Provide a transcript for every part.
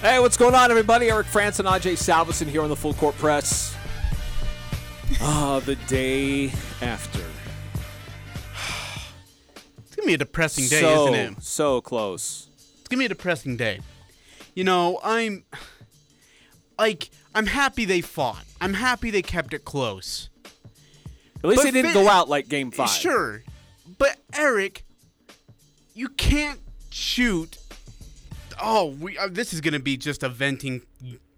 Hey, what's going on, everybody? Eric Frandsen and Ajay Salvesen here on the Full Court Press. Ah, the day after. It's gonna be a depressing day, so, isn't it? So close. It's gonna be a depressing day. You know, I'm like, I'm happy they fought. I'm happy they kept it close. At least But they didn't go out like Game Five. Sure, but Eric, you can't shoot. Oh, we, uh, this is gonna be just a venting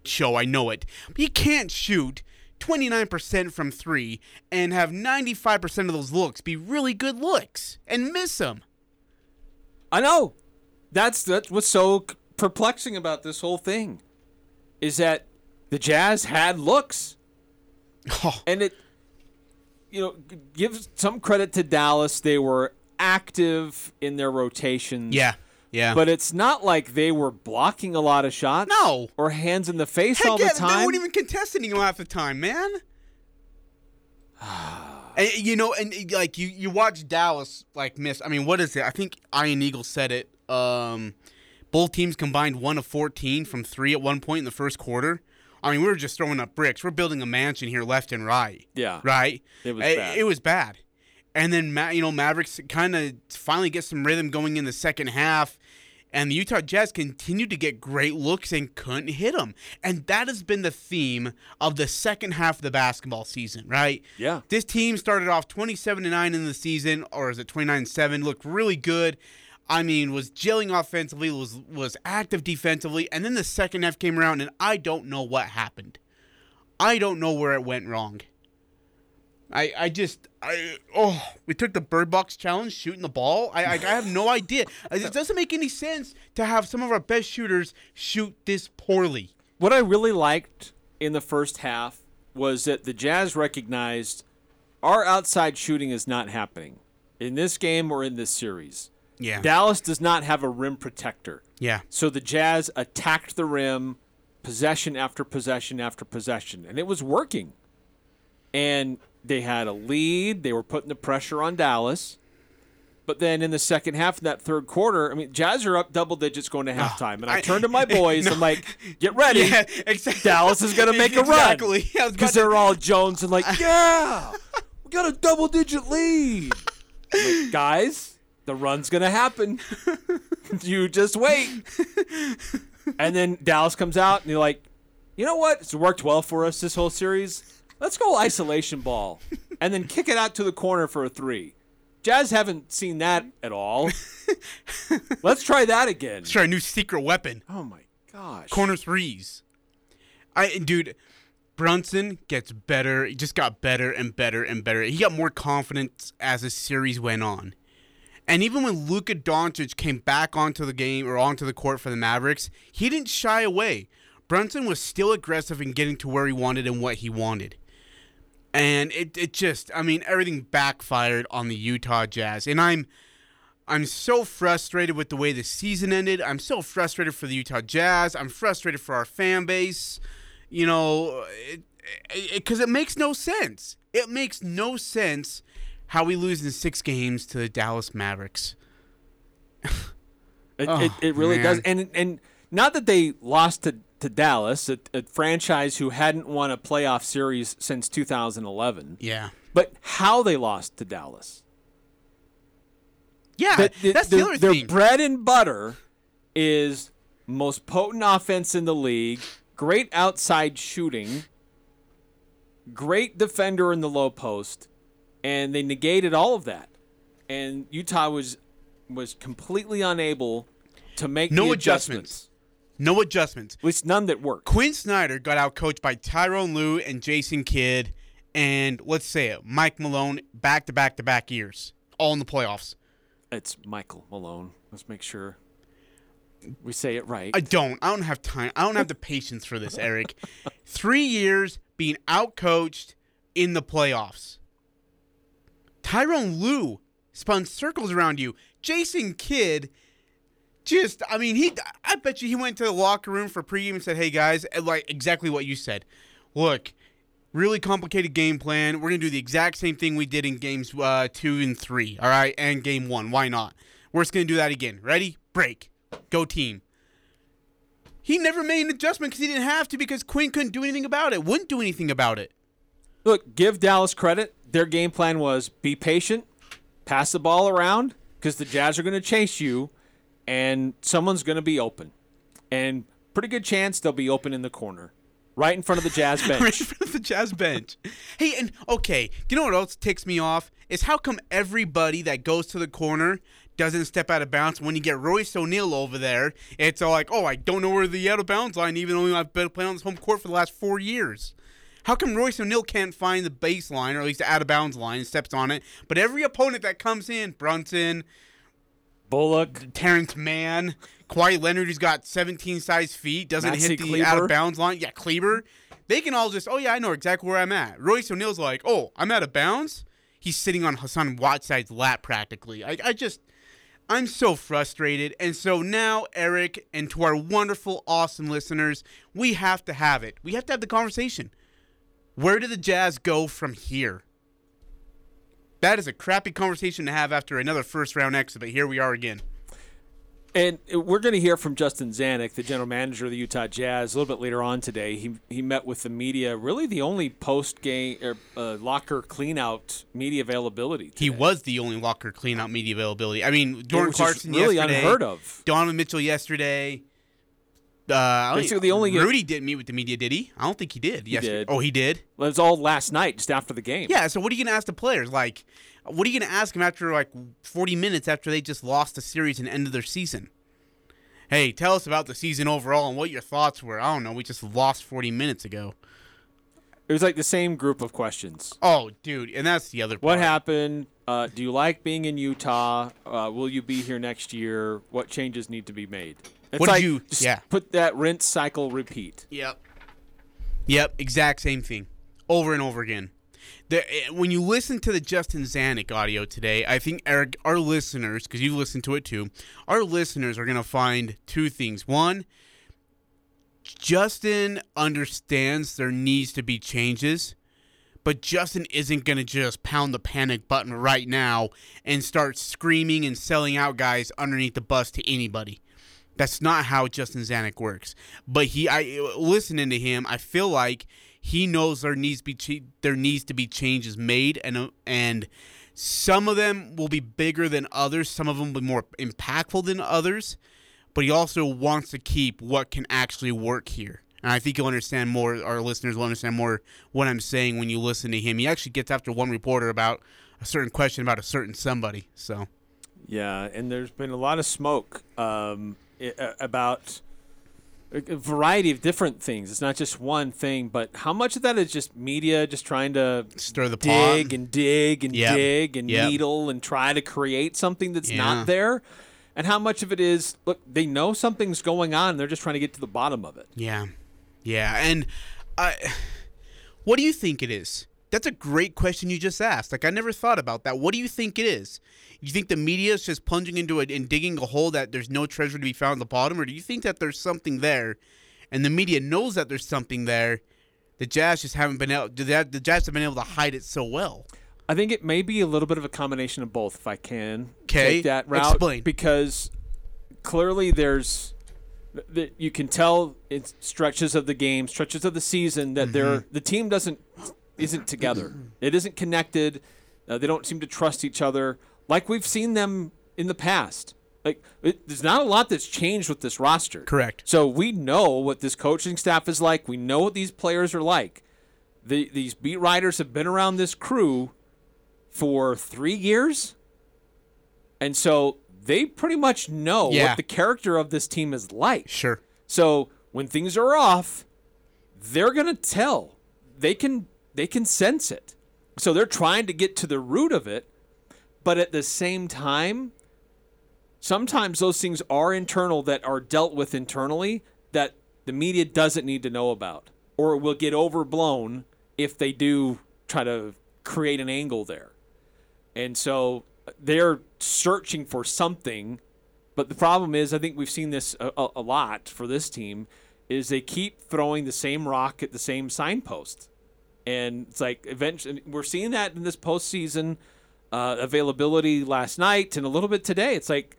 show. I know it. But you can't shoot 29% from three and have 95% of those looks be really good looks and miss them. I know. That's that's what's so perplexing about this whole thing, is that the Jazz had looks, Oh, and it, you know, g- give some credit to Dallas. They were active in their rotations. yeah, yeah. But it's not like they were blocking a lot of shots. No. Or hands in the face Heck all yeah, the time. They weren't even contesting you half the time, man. and, you know, and like you, you watch Dallas like miss. I mean, what is it? I think Iron Eagle said it. Um, both teams combined one of fourteen from three at one point in the first quarter. I mean, we were just throwing up bricks. We're building a mansion here, left and right. Yeah. right. It was it, bad. It was bad. And then you know Mavericks kind of finally get some rhythm going in the second half, and the Utah Jazz continued to get great looks and couldn't hit them. And that has been the theme of the second half of the basketball season, right? Yeah. This team started off 27 9 in the season, or is it 29 7? Looked really good. I mean, was gelling offensively, was was active defensively, and then the second half came around, and I don't know what happened. I don't know where it went wrong. I, I just I oh we took the bird box challenge shooting the ball I I, I have no idea it doesn't make any sense to have some of our best shooters shoot this poorly What I really liked in the first half was that the Jazz recognized our outside shooting is not happening in this game or in this series. yeah Dallas does not have a rim protector. yeah So the Jazz attacked the rim possession after possession after possession, and it was working. And they had a lead. They were putting the pressure on Dallas. But then in the second half of that third quarter, I mean, Jazz are up double digits going to halftime. And I, I- turned to my boys. No. I'm like, get ready. yeah exactly Dallas is going to make a run. I was about Because to- they're all Jones and like, yeah, we got a double digit lead. Like, Guys, the run's going to happen. you just wait. And then Dallas comes out and you're like, you know what? It's worked well for us this whole series. Let's go isolation ball and then kick it out to the corner for a three. Jazz haven't seen that at all. Let's try that again. let's try a new secret weapon Oh my gosh. corner threes I dude Brunson gets better. He just got better and better and better. He got more confidence as the series went on. And even when Luka Doncic came back onto the game or onto the court for the Mavericks, he didn't shy away. Brunson was still aggressive in getting to where he wanted and what he wanted. And it, it just, I mean, everything backfired on the Utah Jazz. And I'm I'm so frustrated with the way the season ended. I'm so frustrated for the Utah Jazz. I'm frustrated for our fan base. You know, because it, it, it makes no sense. It makes no sense how we lose in six games to the Dallas Mavericks. It, Oh, it, it really oh, does. And and not that they lost to, to Dallas, a, a franchise who hadn't won a playoff series since 2011, Yeah. but how they lost to Dallas. Yeah, That- that that's the their, other their thing. bread and butter is most potent offense in the league, great outside shooting, great defender in the low post, and they negated all of that. And Utah was was completely unable to make No the adjustments. No adjustments. At least none that worked. Quinn Snyder got out coached by Tyrone Lue and Jason Kidd, and let's say it, Mike Malone back to back to back years, all in the playoffs. It's Michael Malone. Let's make sure we say it right. I don't. I don't have time. I don't have the patience for this, Eric. Three years being out coached in the playoffs. Tyrone Lue spun circles around you. Jason Kidd just I mean he I bet you he went to the locker room for pregame and said, Hey guys, like exactly what you said. Look, really complicated game plan. We're gonna do the exact same thing we did in games uh, two and three, all right, and game one. Why not? We're just gonna do that again. Ready? Break. Go team. He never made an adjustment because he didn't have to because Quinn couldn't do anything about it. Wouldn't do anything about it. Look, give Dallas credit. Their game plan was be patient, pass the ball around because the Jazz are going to chase you, and someone's going to be open. And pretty good chance they'll be open in the corner, right in front of the Jazz bench. right in front of the Jazz bench. Hey, and okay, you know what else ticks me off is how come everybody that goes to the corner doesn't step out of bounds when you get Royce O'Neale over there? It's all like, oh, I don't know where the out of bounds line, even though I've been playing on this home court for the last four years. How come Royce O'Neale can't find the baseline or at least the out of bounds line and steps on it? But every opponent that comes in, Brunson, Bullock, Terrence Mann, Kawhi Leonard, who's got 17 size feet, doesn't Maxi hit the Kleber. out of bounds line. Yeah, Kleber. They can all just, oh yeah, I know exactly where I'm at. Royce O'Neale's like, oh, I'm out of bounds. He's sitting on Hassan Whiteside's lap practically. I, I just, I'm so frustrated. And so now, Eric, and to our wonderful, awesome listeners, we have to have it. We have to have the conversation. Where do the Jazz go from here? That is a crappy conversation to have after another first round exit, but here we are again. And we're going to hear from Justin Zanik, the general manager of the Utah Jazz, a little bit later on today. He he met with the media, really the only post game or uh, locker cleanout media availability. He was the only locker cleanout media availability. I mean, Jordan Clarkson really yesterday, unheard of. Donovan Mitchell yesterday. Uh, Basically the only- Rudy didn't meet with the media, did he? I don't think he did. did. Oh, he did. Well, it was all last night, just after the game. Yeah. So what are you gonna ask the players? Like, what are you gonna ask them after like 40 minutes after they just lost the series and ended their season? Hey, tell us about the season overall and what your thoughts were. I don't know. We just lost 40 minutes ago. It was like the same group of questions. Oh, dude, and that's the other. What part. happened? Uh, do you like being in Utah? Uh, will you be here next year? What changes need to be made? It's What did you- yeah. Put that rinse cycle repeat. Yep. Yep, exact same thing. Over and over again. The, eh, when you listen to the Justin Zanik audio today, I think Eric, our listeners, because you've listened to it too, our listeners are going to find two things. One, Justin understands there needs to be changes, but Justin isn't going to just pound the panic button right now and start screaming and selling out guys underneath the bus to anybody. That's not how Justin Zanik works. But he, I listening to him, I feel like he knows there needs to be there needs to be changes made, and and some of them will be bigger than others. Some of them will be more impactful than others. But he also wants to keep what can actually work here. And I think you'll understand more. Our listeners will understand more what I'm saying when you listen to him. He actually gets after one reporter about a certain question about a certain somebody. So Yeah, and there's been a lot of smoke um, Uh, about a variety of different things. It's not just one thing, but how much of that is just media just trying to stir the pot. dig and dig and Yep. dig and Yep. needle and try to create something that's Yeah. not there? And how much of it is look, they know something's going on and they're just trying to get to the bottom of it. Yeah, yeah, and I, what do you think it is? That's a great question you just asked. Like I never thought about that. What do you think it is? You think the media is just plunging into it and digging a hole that there's no treasure to be found at the bottom, or do you think that there's something there, and the media knows that there's something there? The Jazz just haven't been able. The the Jazz have been able to hide it so well. I think it may be a little bit of a combination of both, if I can take that route. explain. Because clearly there's that you can tell in stretches of the game, stretches of the season that they're mm-hmm. the team doesn't isn't together. it isn't connected. Uh, they don't seem to trust each other like we've seen them in the past. Like it, there's not a lot that's changed with this roster. Correct. So we know what this coaching staff is like. We know what these players are like. The, these beat writers have been around this crew for three years, and so they pretty much know Yeah. what the character of this team is like. Sure. So when things are off, they're gonna tell. They can they can sense it. So they're trying to get to the root of it, but at the same time, sometimes those things are internal that are dealt with internally that the media doesn't need to know about, or it will get overblown if they do try to create an angle there. And so they're searching for something but the problem is, I think we've seen this a, a, lot for this team, is they keep throwing the same rock at the same signpost, and it's like eventually we're seeing that in this postseason uh, availability last night and a little bit today. It's like,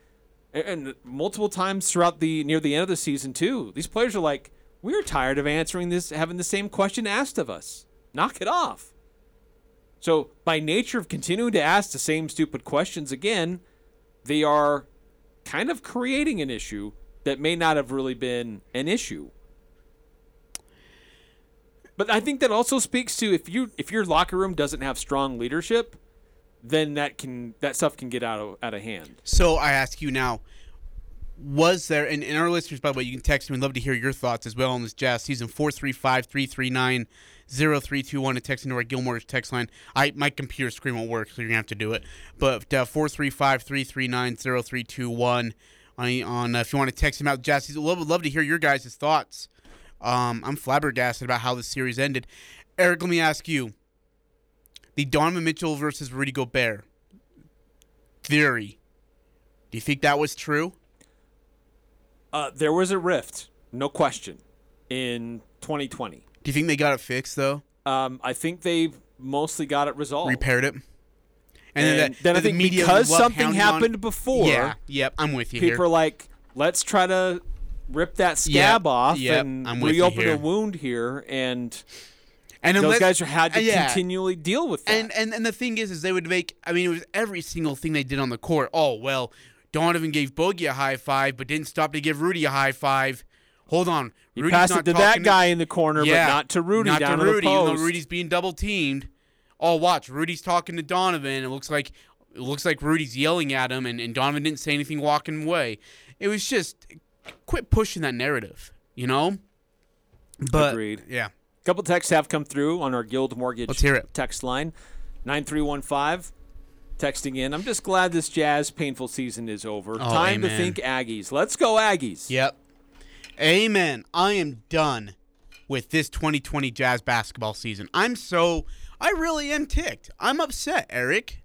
and multiple times throughout the near the end of the season too. These players are like, we're tired of answering this, having the same question asked of us. Knock it off. So by nature of continuing to ask the same stupid questions again, they are kind of creating an issue that may not have really been an issue. But I think that also speaks to if you if your locker room doesn't have strong leadership, then that can that stuff can get out of out of hand. So I ask you now, was there, and, and our listeners, by the way, you can text me. We'd love to hear your thoughts as well on this Jazz season 435 339 0321 to text into our Guild Mortgage text line. I My computer screen won't work, so you're to have to do it. But uh, 435 339 0321 on, on uh, if you want to text him out Jazz season. Love, love to hear your guys' thoughts. Um, I'm flabbergasted about how the series ended. Eric, let me ask you the Donovan Mitchell versus Rudy Gobert theory. Do you think that was true? Uh, there was a rift, no question, in 2020. Do you think they got it fixed though? Um, I think they've mostly got it resolved. Repaired it? And, then, then, the- I the think because something hounding on- happened before, Yeah, yep, I'm with you people here. are like, let's try to rip that scab Yep, off yep, and I'm reopen a wound here, and and those unless- guys had to yeah. continually deal with that. And, and and the thing is, is they would make. I mean, it was every single thing they did on the court. Oh well, Donovan gave Bogey a high five, but didn't stop to give Rudy a high five. Hold on, Rudy's pass not it to that guy in the corner, Yeah, but not to Rudy not down to in Rudy, the even post. though Rudy's being double teamed. Oh, watch, Rudy's talking to Donovan. It looks like it looks like Rudy's yelling at him, and, and Donovan didn't say anything walking away. It was just quit pushing that narrative, you know. But Agreed. yeah, A couple texts have come through on our Guild Mortgage Let's hear it. text line. 9315 texting in. I'm just glad this Jazz painful season is over. Oh, Time to think Aggies. Let's go Aggies. Yep. Amen. I am done with this 2020 Jazz basketball season. I'm so I really am ticked. I'm upset, Eric.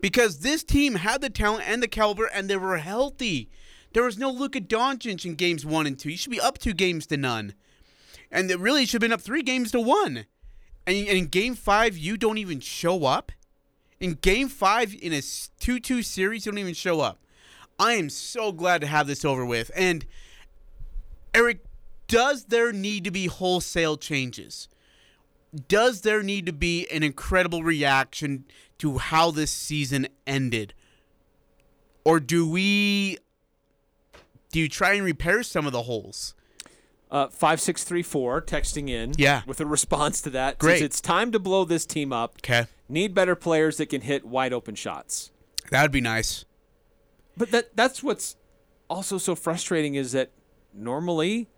Because this team had the talent and the caliber and they were healthy. There was no Luka Doncic in games 1 and 2. You should be up 2 games to none. And it really should have been up 3 games to 1. And and in game 5 you don't even show up? In game 5 in a 2-2 series you don't even show up. I am so glad to have this over with. And Eric, does there need to be wholesale changes? Does there need to be an incredible reaction to how this season ended? Or do we do you try and repair some of the holes? Uh, 5634 texting in Yeah. with a response to that. Great. It's time to blow this team up. Okay. Need better players that can hit wide open shots. That would be nice. But that that's what's also so frustrating is that normally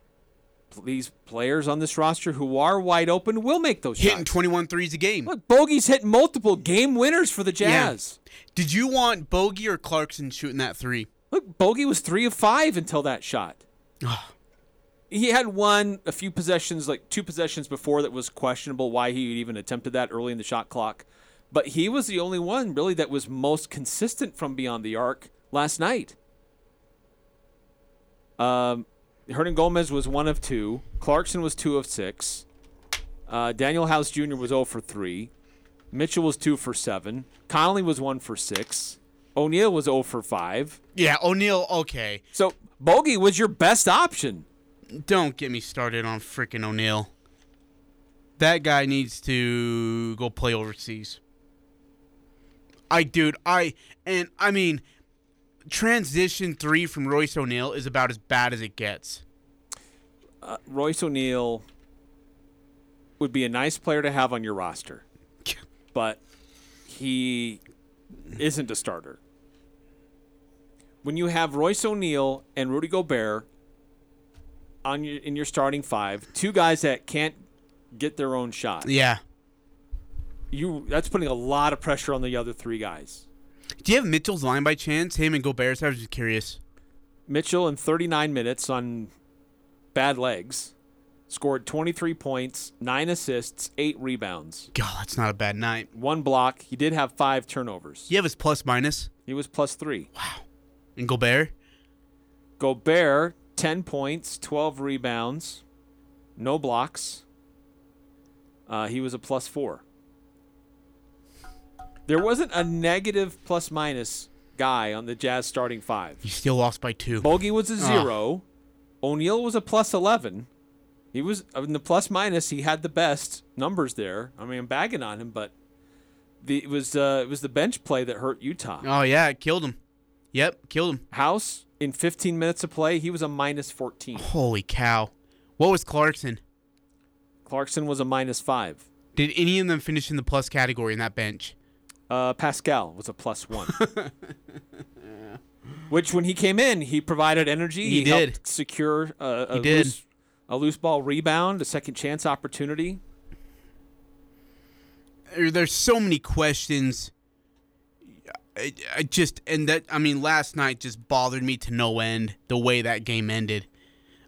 these players on this roster who are wide open will make those Hitting shots. 21 threes a game. Look, Bogey's hit multiple game winners for the Jazz. Did you want Bogey or Clarkson shooting that three? Look, Bogey was three of five until that shot. he had one a few possessions, like two possessions before, that was questionable why he even attempted that early in the shot clock. But he was the only one really that was most consistent from beyond the arc last night. Um, Hernangomez was one of two. Clarkson was two of six. Uh, Danuel House Jr. was 0 for 3. Mitchell was 2 for 7. Conley was 1 for 6. O'Neale was 0 for 5. Yeah, O'Neale. Okay, So Bogey was your best option. don't get me started on freaking O'Neale. That guy needs to go play overseas. I, dude, I and I mean, transition three from Royce O'Neale is about as bad as it gets. Uh, Royce O'Neale would be a nice player to have on your roster, but he isn't a starter. When you have Royce O'Neale and Rudy Gobert on your, in your starting five, two guys that can't get their own shot, Yeah. you that's putting a lot of pressure on the other three guys. Do you have Mitchell's line by chance? Him and Gobert's? I was just curious. Mitchell in 39 minutes on bad legs scored 23 points, 9 assists, 8 rebounds, God, that's not a bad night. 1 block. He did have 5 turnovers. You have his plus minus He was plus 3. And Gobert. Gobert 10 points, 12 rebounds, no blocks. Uh, he was a plus 4. There wasn't a negative plus minus guy on the Jazz starting 5. You still lost by two. Bogey was a zero. O'Neale was a plus eleven. He was in the plus minus. He had the best numbers there. I mean, I'm bagging on him, but the, it was uh, it was the bench play that hurt Utah. Oh yeah, it killed him. Yep, killed him. House in 15 minutes of play, he was a minus 14. Holy cow! What was Clarkson? Clarkson was a minus five. Did any of them finish in the plus category in that bench? Uh, Pascal was a plus one. Which, when he came in, he provided energy. He helped did. secure a, a He loose a loose ball rebound, a second chance opportunity. There's so many questions. I, I just and that I mean, last night just bothered me to no end the way that game ended.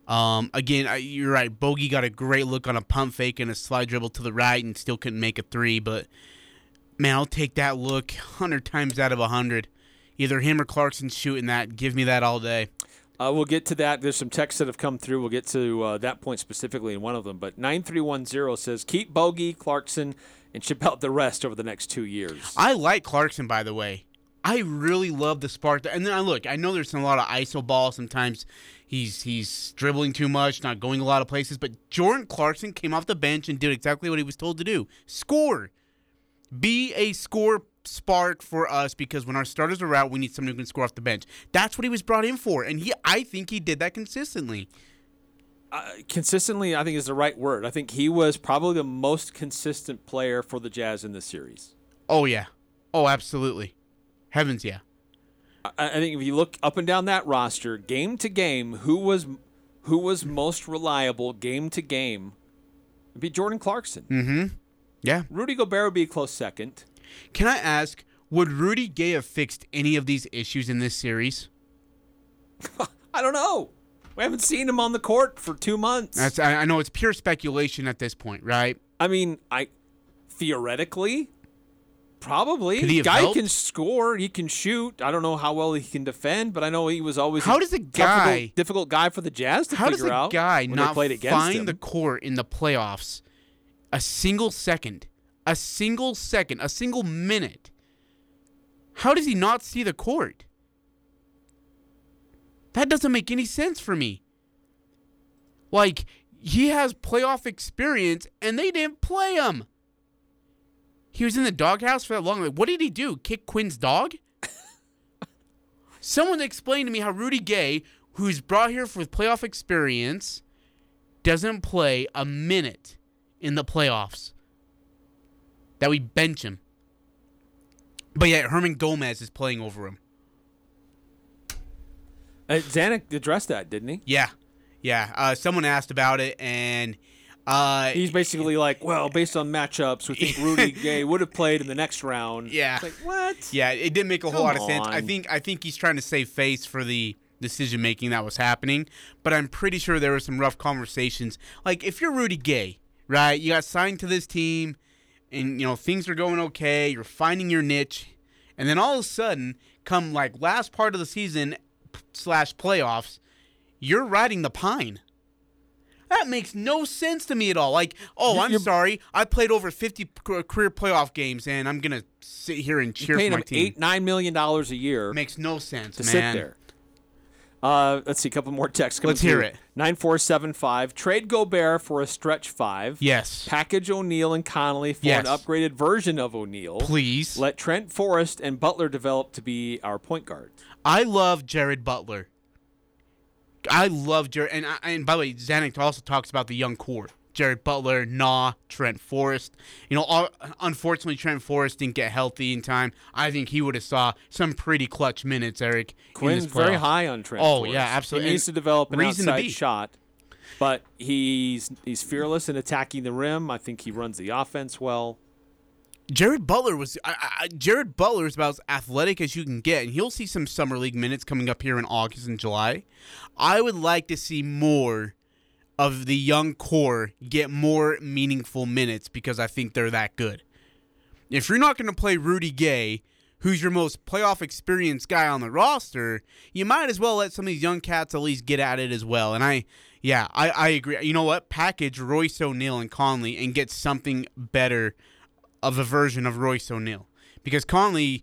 Um, again, I, you're right. Bogey got a great look on a pump fake and a slide dribble to the right, and still couldn't make a three. But man, I'll take that look hundred times out of hundred. Either him or Clarkson shooting that. Give me that all day. Uh, we'll get to that. There's some texts that have come through. We'll get to uh, that point specifically in one of them. But 9310 says keep Bogey, Clarkson, and ship out the rest over the next two years. I like Clarkson, by the way. I really love the spark. And then I look, I know there's a lot of ISO ball. Sometimes he's he's dribbling too much, not going a lot of places. But Jordan Clarkson came off the bench and did exactly what he was told to do: score, be a score spark for us. Because when our starters are out, we need someone who can score off the bench. That's what he was brought in for, and he, I think he did that consistently. Uh, consistently, I think is the right word. I think he was probably the most consistent player for the Jazz in this series. Oh yeah, oh absolutely, heavens yeah. I, I think if you look up and down that roster, game to game, who was who was most reliable game to game? It'd be Jordan Clarkson. Mm-hmm. Yeah. Rudy Gobert would be a close second. Can I ask, would Rudy Gay have fixed any of these issues in this series? I don't know. We haven't seen him on the court for two months. That's I, I know it's pure speculation at this point, right? I mean, I theoretically, probably. Could he guy helped? can score. He can shoot. I don't know how well he can defend, but I know he was always How does a difficult- guy- difficult guy for the Jazz to How does figure a out guy not played against find him. the court in the playoffs a single second, a single second, a single minute? How does he not see the court? That doesn't make any sense for me. Like he has playoff experience and they didn't play him. He was in the doghouse for that long. Like, what did he do? Kick Quinn's dog? Someone explained to me how Rudy Gay, who's brought here with playoff experience, doesn't play a minute in the playoffs. That we bench him. But yet Hernangomez is playing over him. Uh, Zanik addressed that, didn't he? Yeah. Yeah. Uh, someone asked about it and uh, He's basically like, well, based on matchups, we think Rudy Gay would have played in the next round. Yeah. It's like, what? Yeah, it didn't make a whole Come lot of sense. I think I think he's trying to save face for the decision making that was happening, but I'm pretty sure there were some rough conversations. Like if you're Rudy Gay, right? You got signed to this team and you know things are going okay, you're finding your niche, and then all of a sudden, come like last part of the season p- slash playoffs, you're riding the pine. That makes no sense to me at all. Like, oh, I'm you're- sorry, I played over 50 career playoff games, and I'm gonna sit here and cheer for my team. eight, nine million dollars a year Makes no sense, to man. sit there. Uh, let's see, a couple more texts coming Let's hear it. Nine four seven five. Trade Gobert for a stretch five. Yes, Package O'Neale and Conley for Yes. an upgraded version of O'Neale. please. Let Trent Forrest and Butler develop to be our point guards. I love Jared Butler. I love Jared, and I- and by the way, Zanik also talks about the young core: Jared Butler, Nah, Trent Forrest. You know, all, unfortunately, Trent Forrest didn't get healthy in time. I think he would have saw some pretty clutch minutes, Eric. in Quinn's very high on Trent. Oh, Forrest. yeah, absolutely. He needs to develop an reason to outside be. shot, but he's he's fearless in attacking the rim. I think he runs the offense well. Jared Butler was I, I, Jared Butler is about as athletic as you can get, and he'll see some summer league minutes coming up here in August and July. I would like to see more of the young core get more meaningful minutes because I think they're that good. If you're not going to play Rudy Gay, who's your most playoff experienced guy on the roster, you might as well let some of these young cats at least get at it as well. And I, yeah, I, I agree. You know what? Package Royce O'Neale and Conley and get something better of a version of Royce O'Neale because Conley,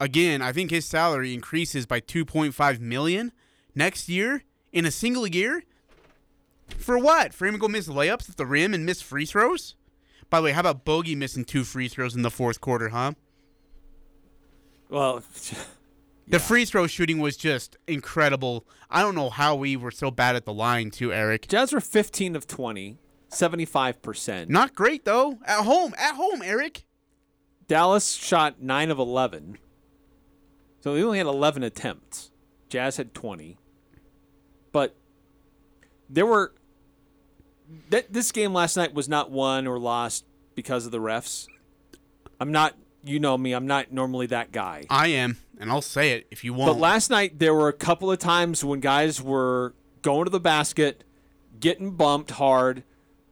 again, I think his salary increases by 2.5 million next year in a single year. For what? For him to go miss layups at the rim and miss free throws? By the way, how about Bogey missing two free throws in the fourth quarter, huh? Well, The free throw shooting was just incredible. I don't know how we were so bad at the line, too, Eric. Jazz were 15 of 20, 75 percent. Not great though. At home, at home, Eric. Dallas shot 9 of 11. So they only had 11 attempts. Jazz had 20. But there were that this game last night was not won or lost because of the refs. I'm not you know me, I'm not normally that guy. I am, and I'll say it if you want. But last night there were a couple of times when guys were going to the basket, getting bumped hard.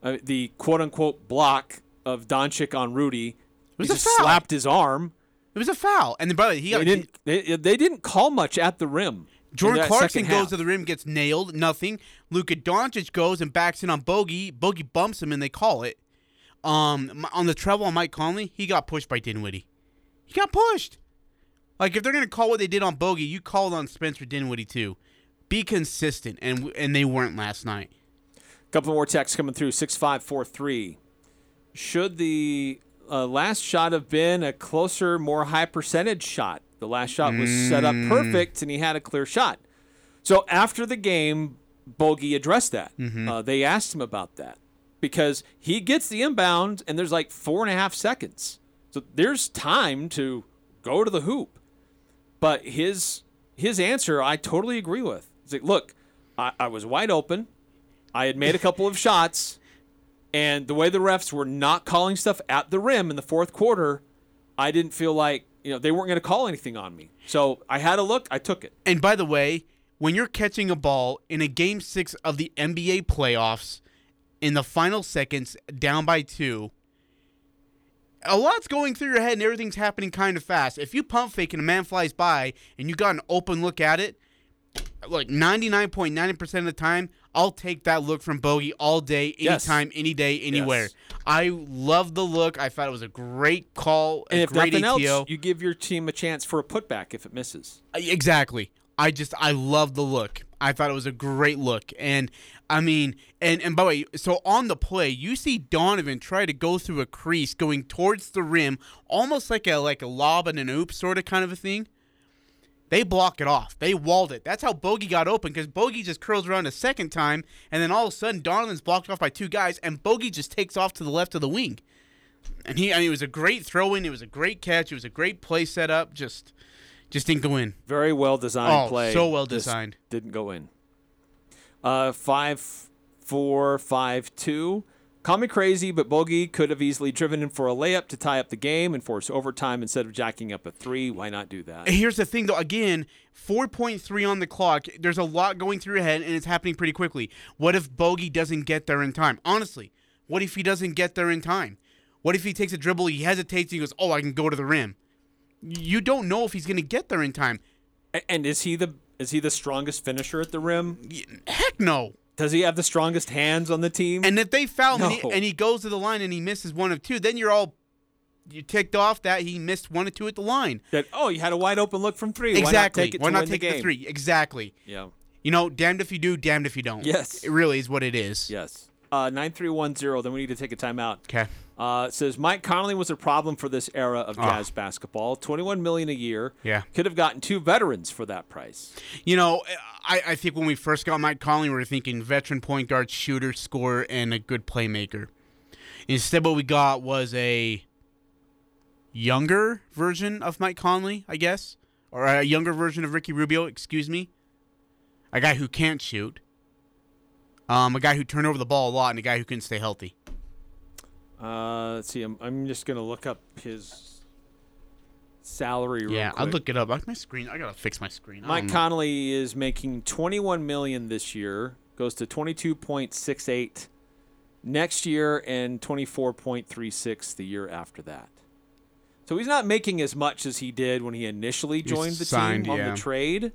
Uh, the quote unquote block of Doncic on Rudy. was he a just foul. slapped his arm. it was a foul, and then brother, he They didn't. They, they didn't call much at the rim. Jordan Clarkson goes half. to the rim, gets nailed, nothing. Luka Doncic goes and backs in on Bogey. Bogey bumps him, and they call it. Um, on the treble on Mike Conley, he got pushed by Dinwiddie. He got pushed. Like if they're gonna call what they did on Bogey, you called on Spencer Dinwiddie too. Be consistent, and and they weren't last night. Couple more texts coming through. Six five four three. Should the uh, last shot have been a closer, more high percentage shot? The last shot was set up perfect, and he had a clear shot. So after the game, Bogey addressed that. Uh, they asked him about that because he gets the inbound, and there's like four and a half seconds. So there's time to go to the hoop. But his his answer, I totally agree with. He's like, look, I, I was wide open. I had made a couple of shots, and the way the refs were not calling stuff at the rim in the fourth quarter, I didn't feel like you know they weren't going to call anything on me. So I had a look. I took it. And by the way, when you're catching a ball in a game six of the NBA playoffs in the final seconds, down by two, a lot's going through your head and everything's happening kind of fast. If you pump fake and a man flies by and you got an open look at it, like 99.9% of the time, I'll take that look from Bogey all day, Yes. anytime, any day, anywhere. Yes. I love the look. I thought it was a great call, And if great nothing ATO. else, you give your team a chance for a putback if it misses. Uh, exactly. I just I love the look. I thought it was a great look, and I mean, and and by the way, so on the play, you see Donovan try to go through a crease, going towards the rim, almost like a like a lob and an oop sort of kind of a thing. They block it off. They walled it. That's how Bogey got open because Bogey just curls around a second time, and then all of a sudden Donovan's blocked off by two guys, and Bogey just takes off to the left of the wing. And he, I mean, it was a great throw in. It was a great catch. It was a great play set up. Just, just didn't go in. Very well designed Oh, play. so well Just designed. Didn't go in. Uh, five, four, five, two. Call me crazy, but Bogey could have easily driven in for a layup to tie up the game and force overtime instead of jacking up a three. Why not do that? Here's the thing, though. Again, 4.3 on the clock. There's a lot going through your head, and it's happening pretty quickly. What if Bogey doesn't get there in time? Honestly, what if he doesn't get there in time? What if he takes a dribble, he hesitates, and he goes, "Oh, I can go to the rim." You don't know if he's going to get there in time. And is he the is he the strongest finisher at the rim? Heck no. Does he have the strongest hands on the team? And if they foul him and, he, and he goes to the line and he misses one of two, then you're all you ticked off that he missed one or two at the line. that oh, you had a wide open look from three. exactly. Why not take Why not take the the, three? Exactly. Yeah. You know, damned if you do, damned if you don't. Yes. It really is what it is. Yes. Uh, nine three one zero. Then we need to take a timeout. Okay. Uh, it says Mike Conley was a problem for this era of Jazz basketball. Twenty-one million a year. Ah. Yeah. Could have gotten two veterans for that price. You know, I, I think when we first got Mike Conley, we were thinking veteran point guard, shooter, scorer, and a good playmaker. Instead, what we got was a younger version of Mike Conley, I guess, or a younger version of Ricky Rubio. Excuse me. A guy who can't shoot. Um, a guy who turned over the ball a lot, and a guy who couldn't stay healthy. Uh, let's see. I'm, I'm just gonna look up his salary. Yeah. I'll look it up. My screen, I gotta fix my screen. Mike. Conley is making 21 million this year, goes to 22.68 next year and 24.36 the year after that. So he's not making as much as he did when he initially joined the signed, team on yeah. the trade.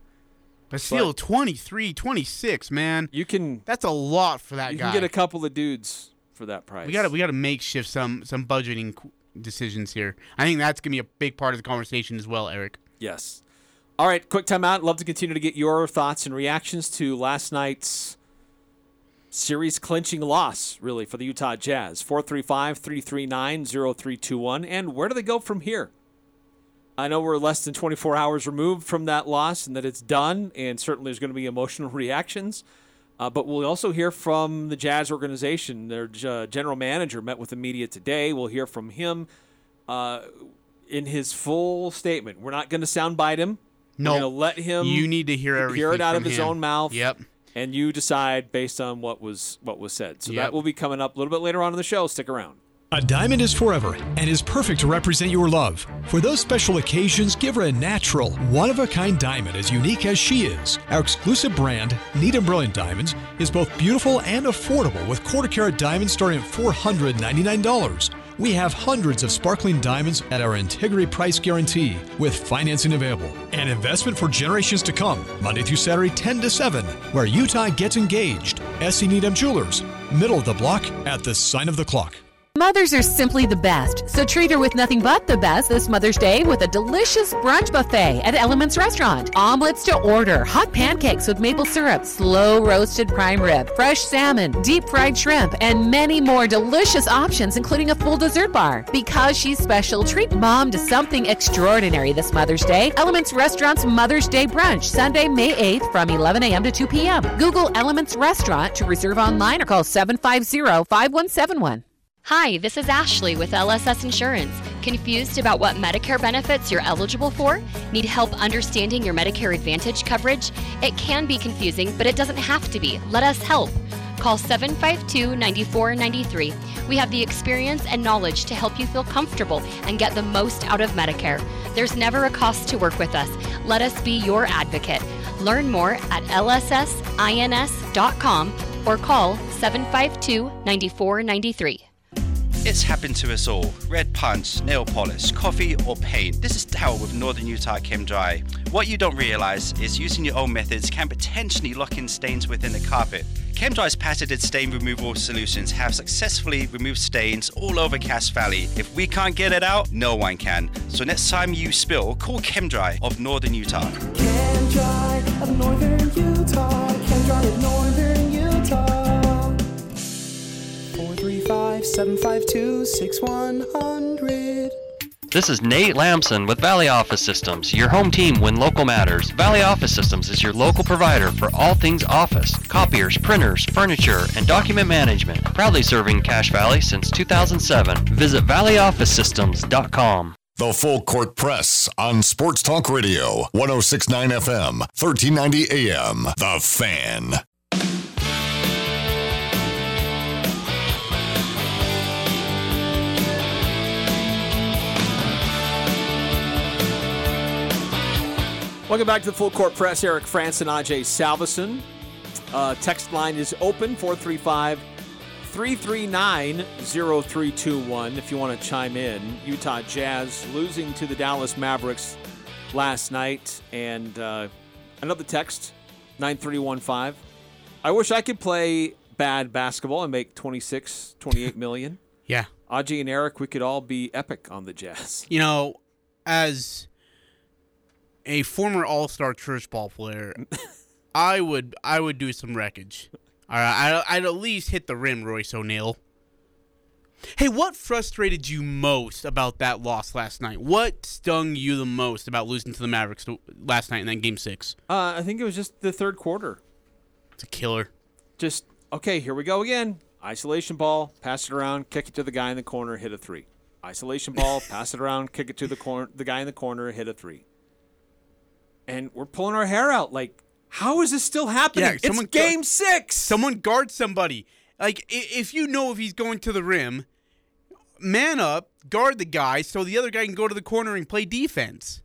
but still, but- 23, 26, man. You can That's a lot for that you guy. can get a couple of dudes for that price. We got to we got to makeshift some some budgeting decisions here. I think that's gonna be a big part of the conversation as well, Eric. Yes. All right, quick timeout. Love to continue to get your thoughts and reactions to last night's series clinching loss, really, for the Utah Jazz. 435 339 0321. And where do they go from here? I know we're less than 24 hours removed from that loss and that it's done, and certainly there's going to be emotional reactions. Uh, but we'll also hear from the Jazz organization. Their uh, general manager met with the media today. We'll hear from him uh, in his full statement. We're not going to soundbite him. No, We're going to let him you need to hear everything hear it out of his him. own mouth. Yep. And you decide based on what was what was said. So Yep. that will be coming up a little bit later on in the show. Stick around. A diamond is forever and is perfect to represent your love. For those special occasions, give her a natural, one of a kind diamond as unique as she is. Our exclusive brand, Neat and Brilliant Diamonds, is both beautiful and affordable with quarter carat diamonds starting at $499. We have hundreds of sparkling diamonds at our integrity price guarantee with financing available. An investment for generations to come, Monday through Saturday, 10 to 7, where Utah gets engaged. S.E. Needham Jewelers, middle of the block at the sign of the clock. Mothers are simply the best, so treat her with nothing but the best this Mother's Day with a delicious brunch buffet at Elements Restaurant. Omelets to order, hot pancakes with maple syrup, slow roasted prime rib, fresh salmon, deep fried shrimp, and many more delicious options, including a full dessert bar. Because she's special, treat mom to something extraordinary this Mother's Day. Elements Restaurant's Mother's Day brunch, Sunday, May 8th from 11 a.m. to 2 p.m. Google Elements Restaurant to reserve online or call 750 5171. Hi, this is Ashley with LSS Insurance. Confused about what Medicare benefits you're eligible for? Need help understanding your Medicare Advantage coverage? It can be confusing, but it doesn't have to be. Let us help. Call 752 9493. We have the experience and knowledge to help you feel comfortable and get the most out of Medicare. There's never a cost to work with us. Let us be your advocate. Learn more at lssins.com or call 752 9493. It's happened to us all. Red punch, nail polish, coffee, or paint. This is Daryl with Northern Utah Chem Dry. What you don't realize is using your own methods can potentially lock in stains within the carpet. Chem Dry's patented stain removal solutions have successfully removed stains all over Cache Valley. If we can't get it out, no one can. So next time you spill, call Chem Dry of Northern Utah. Chem Dry of Northern Utah. Chem Dry of Northern 752 6100. This is Nate Lamson with Valley Office Systems, your home team when local matters. Valley Office Systems is your local provider for all things office, copiers, printers, furniture, and document management. Proudly serving Cache Valley since 2007. Visit valleyofficesystems.com. The Full Court Press on Sports Talk Radio, 1069 FM, 1390 AM. The Fan. Welcome back to the Full Court Press. Eric Frandsen and Ajay Salvesen. Uh, text line is open 435 339 0321 if you want to chime in. Utah Jazz losing to the Dallas Mavericks last night. And uh, another text 9315. I wish I could play bad basketball and make 26, 28 million. Yeah. Aji and Eric, we could all be epic on the Jazz. You know, as a former All-Star church ball player, I would I would do some wreckage. All right, I, I'd at least hit the rim, Royce O'Neale. Hey, what frustrated you most about that loss last night? What stung you the most about losing to the Mavericks last night in that Game Six? Uh, I think it was just the third quarter. It's a killer. Just okay, here we go again. Isolation ball, pass it around, kick it to the guy in the corner, hit a three. Isolation ball, pass it around, kick it to the corner, the guy in the corner, hit a three. And we're pulling our hair out. Like, how is this still happening? Yeah, it's game six. Someone guard somebody. Like if you know if he's going to the rim, man up, guard the guy so the other guy can go to the corner and play defense.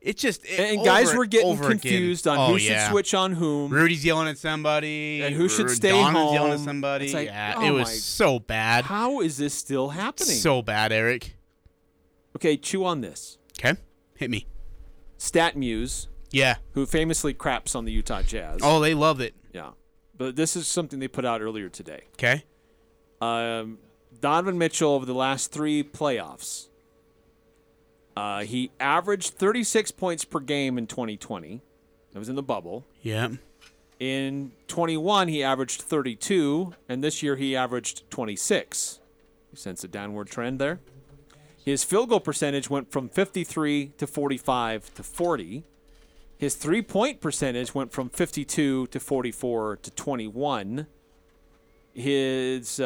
It's just it, And guys over were getting over again. confused on Oh, who should switch on whom. Rudy's yelling at somebody, And who should stay Donovan's yelling at somebody. Like, yeah, oh it was my- so bad. How is this still happening? So bad, Eric. Okay, chew on this. Okay, hit me. Stat Muse, Yeah. who famously craps on the Utah Jazz. Oh, they love it. Yeah. But this is something they put out earlier today. Okay. Um, Donovan Mitchell over the last three playoffs, uh, he averaged 36 points per game in 2020. That was in the bubble. Yeah. In 21, he averaged 32, and this year he averaged 26. You sense a downward trend there? His field goal percentage went from 53 to 45 to 40. His three point percentage went from 52 to 44 to 21. His uh,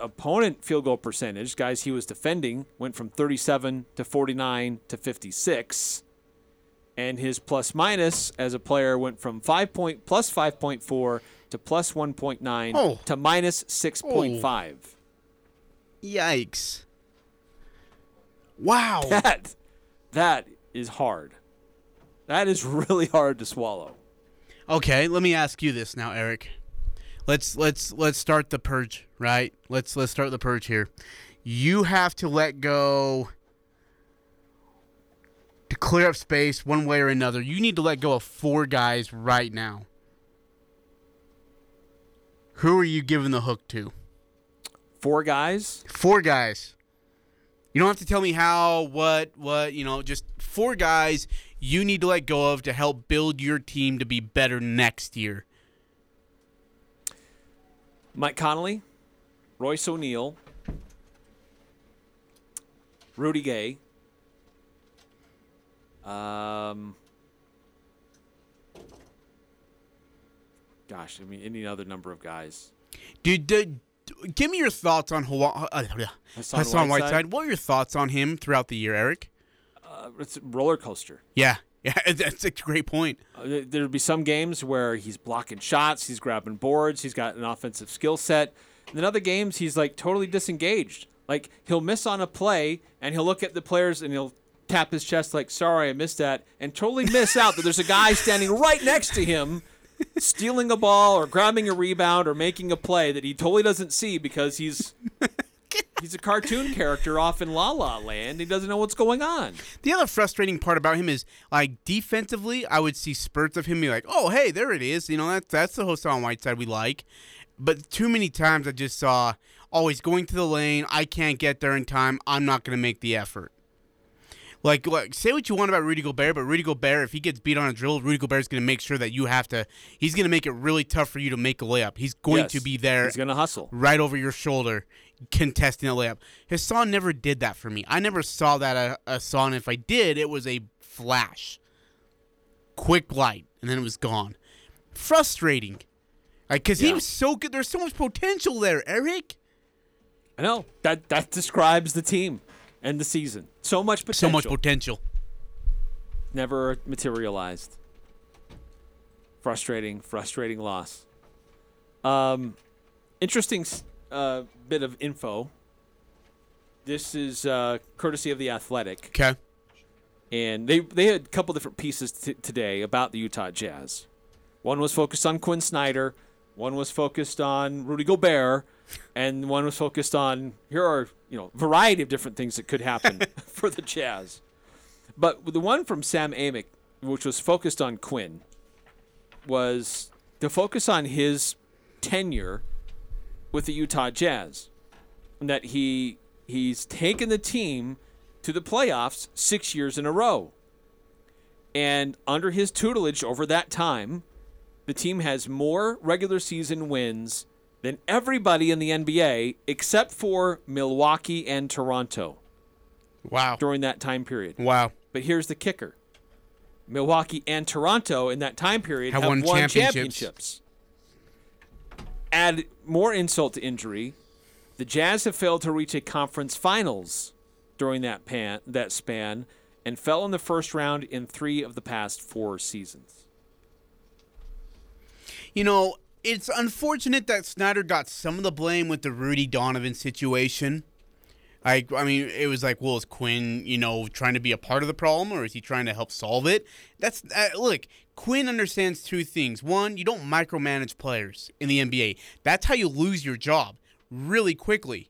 uh, opponent field goal percentage, guys he was defending, went from 37 to 49 to 56. And his plus minus as a player went from 5 point plus 5.4 to plus 1.9 Oh. to minus 6.5. Yikes. Wow. That that is hard. That is really hard to swallow. Okay, let me ask you this now, Eric. Let's let's let's start the purge, right? Let's let's start the purge here. You have to let go to clear up space one way or another. You need to let go of four guys right now. Who are you giving the hook to? Four guys? Four guys. You don't have to tell me how, what, what, you know, just four guys you need to let go of to help build your team to be better next year. Mike Conley, Royce O'Neale, Rudy Gay. Um, gosh, I mean, any other number of guys. Dude, dude, give me your thoughts on Hawa- uh, Hassan Hassan, Whiteside? Whiteside. What are your thoughts on him throughout the year, Eric? Uh, it's a roller coaster. Yeah, yeah, that's a great point. Uh, there- There'll be some games where he's blocking shots, he's grabbing boards, he's got an offensive skill set. And then other games, he's like totally disengaged. Like he'll miss on a play and he'll look at the players and he'll tap his chest like, "Sorry, I missed that," and totally miss out that there's a guy standing right next to him, stealing a ball or grabbing a rebound or making a play that he totally doesn't see because he's he's a cartoon character off in La La Land. He doesn't know what's going on. The other frustrating part about him is like defensively, I would see spurts of him be like, "Oh, hey, there it is." You know, that's that's the Hassan Whiteside we like. But too many times I just saw, "Oh, going to the lane. I can't get there in time. I'm not going to make the effort." Like, like, say what you want about Rudy Gobert, but Rudy Gobert, if he gets beat on a drill, Rudy Gobert's going to make sure that you have to. He's going to make it really tough for you to make a layup. He's going Yes, to be there. He's gonna hustle. right over your shoulder, contesting a layup. Hassan never did that for me. I never saw that a Hassan. If I did, it was a flash, quick light, and then it was gone. Frustrating, like because he was so good. There's so much potential there, Eric. I know that that describes the team and the season. So much potential. So much potential. Never materialized. Frustrating, frustrating loss. Um, interesting uh, bit of info. This is uh, courtesy of the Athletic. Okay. And they they had a couple different pieces t- today about the Utah Jazz. One was focused on Quinn Snyder. One was focused on Rudy Gobert, and one was focused on here are you know variety of different things that could happen for the Jazz. But the one from Sam Amick, which was focused on Quinn, was to focus on his tenure with the Utah Jazz, and that he he's taken the team to the playoffs six years in a row. And under his tutelage over that time, the team has more regular season wins than everybody in the NBA except for Milwaukee and Toronto. Wow. During that time period. Wow. But here's the kicker. Milwaukee and Toronto in that time period Have have, won won, championships. championships. Add more insult to injury, the Jazz have failed to reach a conference finals during that pan, that span and fell in the first round in 3 of the past 4 seasons. You know, it's unfortunate that Snyder got some of the blame with the Rudy Donovan situation. Like, I mean, it was like, well, is Quinn, you know, trying to be a part of the problem, or is he trying to help solve it? That's uh, look. Quinn understands two things. One, you don't micromanage players in the NBA. That's how you lose your job really quickly.